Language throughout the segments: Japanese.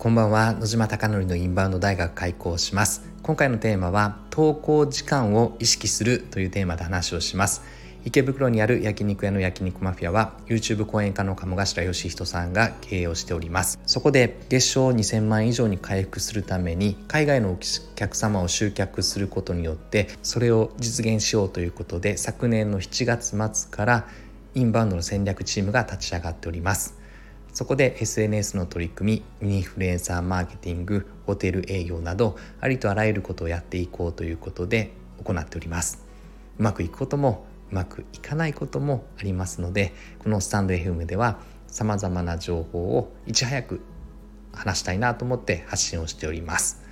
こんばんは。野島貴則のインバウンド大学開講します。今回のテーマは投稿時間を意識するというテーマで話をします。池袋にある焼肉屋の焼肉マフィアは YouTube 講演家の鴨頭義人さんが経営をしております。そこで月賞2000万以上に回復するために海外のお客様を集客することによってそれを実現しようということで昨年の7月末からインバウンドの戦略チームが立ち上がっております。そこで SNS の取り組みインフルエンサーマーケティングホテル営業などありとあらゆることをやっていこうということで行っております。うまくいくこともうまくいかないこともありますのでこのスタンド FM ではさまざまな情報をいち早く話したいなと思って発信をしております。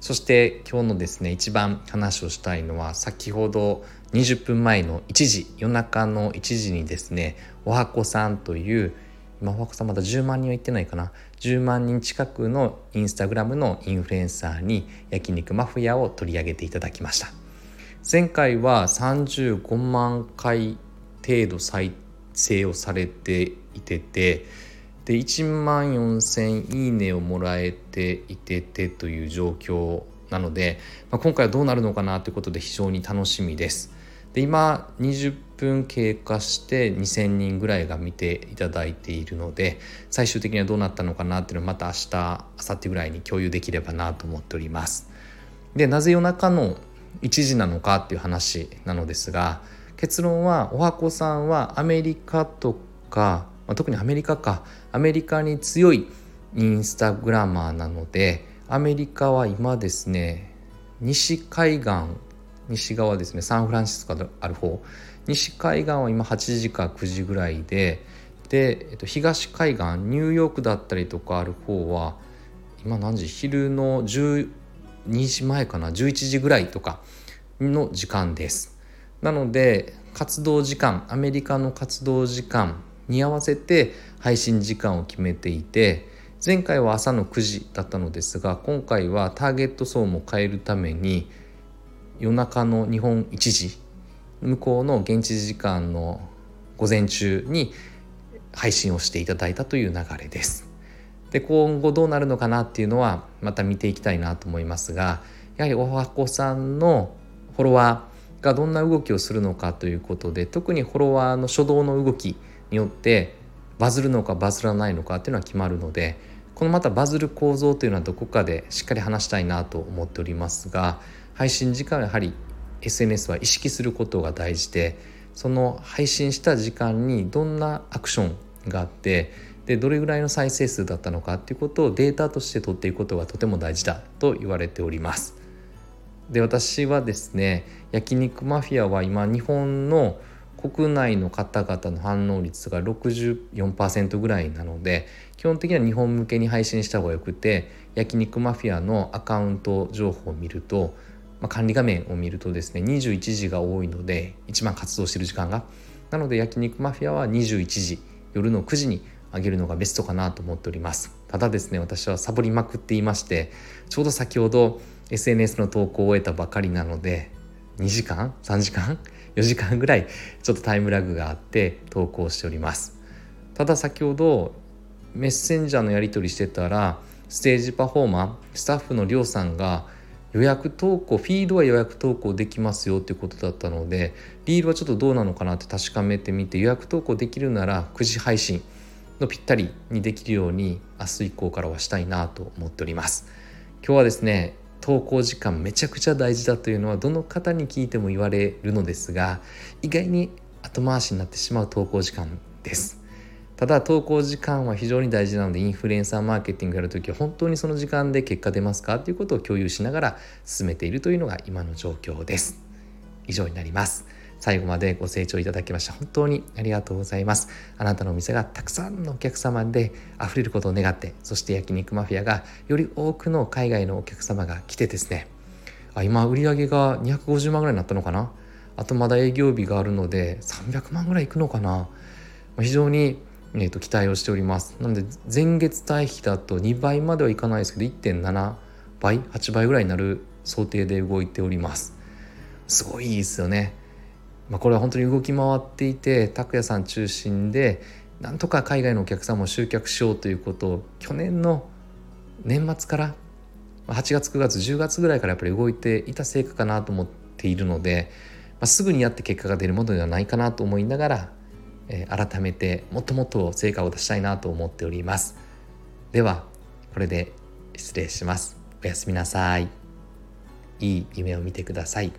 そして今日のですね一番話をしたいのは先ほど20分前の1時夜中の1時にですねおはこさんという今おはこさんまだ10万人は行ってないかな10万人近くのインスタグラムのインフルエンサーに焼肉マフィアを取り上げていただきました前回は35万回程度再生をされていててで1万4,000いいねをもらえていててという状況なので、まあ、今回はどうなるのかなということで非常に楽しみです。で今20分経過して2,000人ぐらいが見ていただいているので最終的にはどうなったのかなっていうのはまた明日明後日ぐらいに共有できればなと思っております。でなぜ夜中の1時なのかっていう話なのですが結論はおはこさんはアメリカとか、まあ、特にアメリカかアメリカに強いインスタグラマーなのでアメリカは今ですね西海岸西側ですねサンフランシスコがある方。西海岸は今8時か9時ぐらいでで、えっと、東海岸ニューヨークだったりとかある方は今何時？昼の12時前かな？11時ぐらいとかの時間です。なので活動時間アメリカの活動時間に合わせて配信時間を決めていて前回は朝の9時だったのですが今回はターゲット層も変えるために夜中の日本1時向こうの現地時間の午前中に配信をしていただいたという流れです。で今後どうなるのかなっていうのはまた見ていきたいなと思いますがやはりおはこさんのフォロワーがどんな動きをするのかということで特にフォロワーの初動の動きによってバズるのかバズらないのかっていうのは決まるのでこのまたバズる構造というのはどこかでしっかり話したいなと思っておりますが配信時間はやはり SNS は意識することが大事でその配信した時間にどんなアクションがあってでどれぐらいの再生数だったのかっていうことをデータとして取っていくことがとても大事だと言われております。で私はですね焼肉マフィアは今日本の国内の方々の反応率が64%ぐらいなので基本的には日本向けに配信した方がよくて焼肉マフィアのアカウント情報を見るとまあ、管理画面を見るとですね21時が多いので一番活動してる時間が。なので焼肉マフィアは21時夜の9時に上げるのがベストかなと思っております。ただですね私はサボりまくっていましてちょうど先ほど SNS の投稿を終えたばかりなので2時間3時間 4時間ぐらいちょっとタイムラグがあって投稿しております。ただ先ほどメッセンジャーのやり取りしてたらステージパフォーマースタッフのりょうさんが予約投稿フィードは予約投稿できますよっていうことだったのでリールはちょっとどうなのかなって確かめてみて予約投稿できるなら9時配信のぴったりにできるように明日以降からはしたいなと思っております。今日はですね投稿時間めちゃくちゃ大事だというのはどの方に聞いても言われるのですが意外に後回しになってしまう投稿時間です。ただ投稿時間は非常に大事なのでインフルエンサーマーケティングやるときは本当にその時間で結果出ますかということを共有しながら進めているというのが今の状況です。以上になります。最後までご清聴いただきまして本当にありがとうございます。あなたのお店がたくさんのお客様で溢れることを願ってそして焼肉マフィアがより多くの海外のお客様が来てですね。あ今売り上げが250万ぐらいになったのかな？あとまだ営業日があるので300万ぐらいいくのかな？非常にえー、と期待をしております。なので前月対比だと2倍まではいかないですけど1.7倍8倍ぐらいになる想定で動いております。すごいですよね、まあ、これは本当に動き回っていて拓也さん中心でなんとか海外のお客様を集客しようということを去年の年末から8月9月10月ぐらいからやっぱり動いていた成果かなと思っているので、まあ、すぐにやって結果が出るものではないかなと思いながら、えー、改めてもっともっと成果を出したいなと思っております。ではこれで失礼します。おやすみなさい。いい夢を見てください。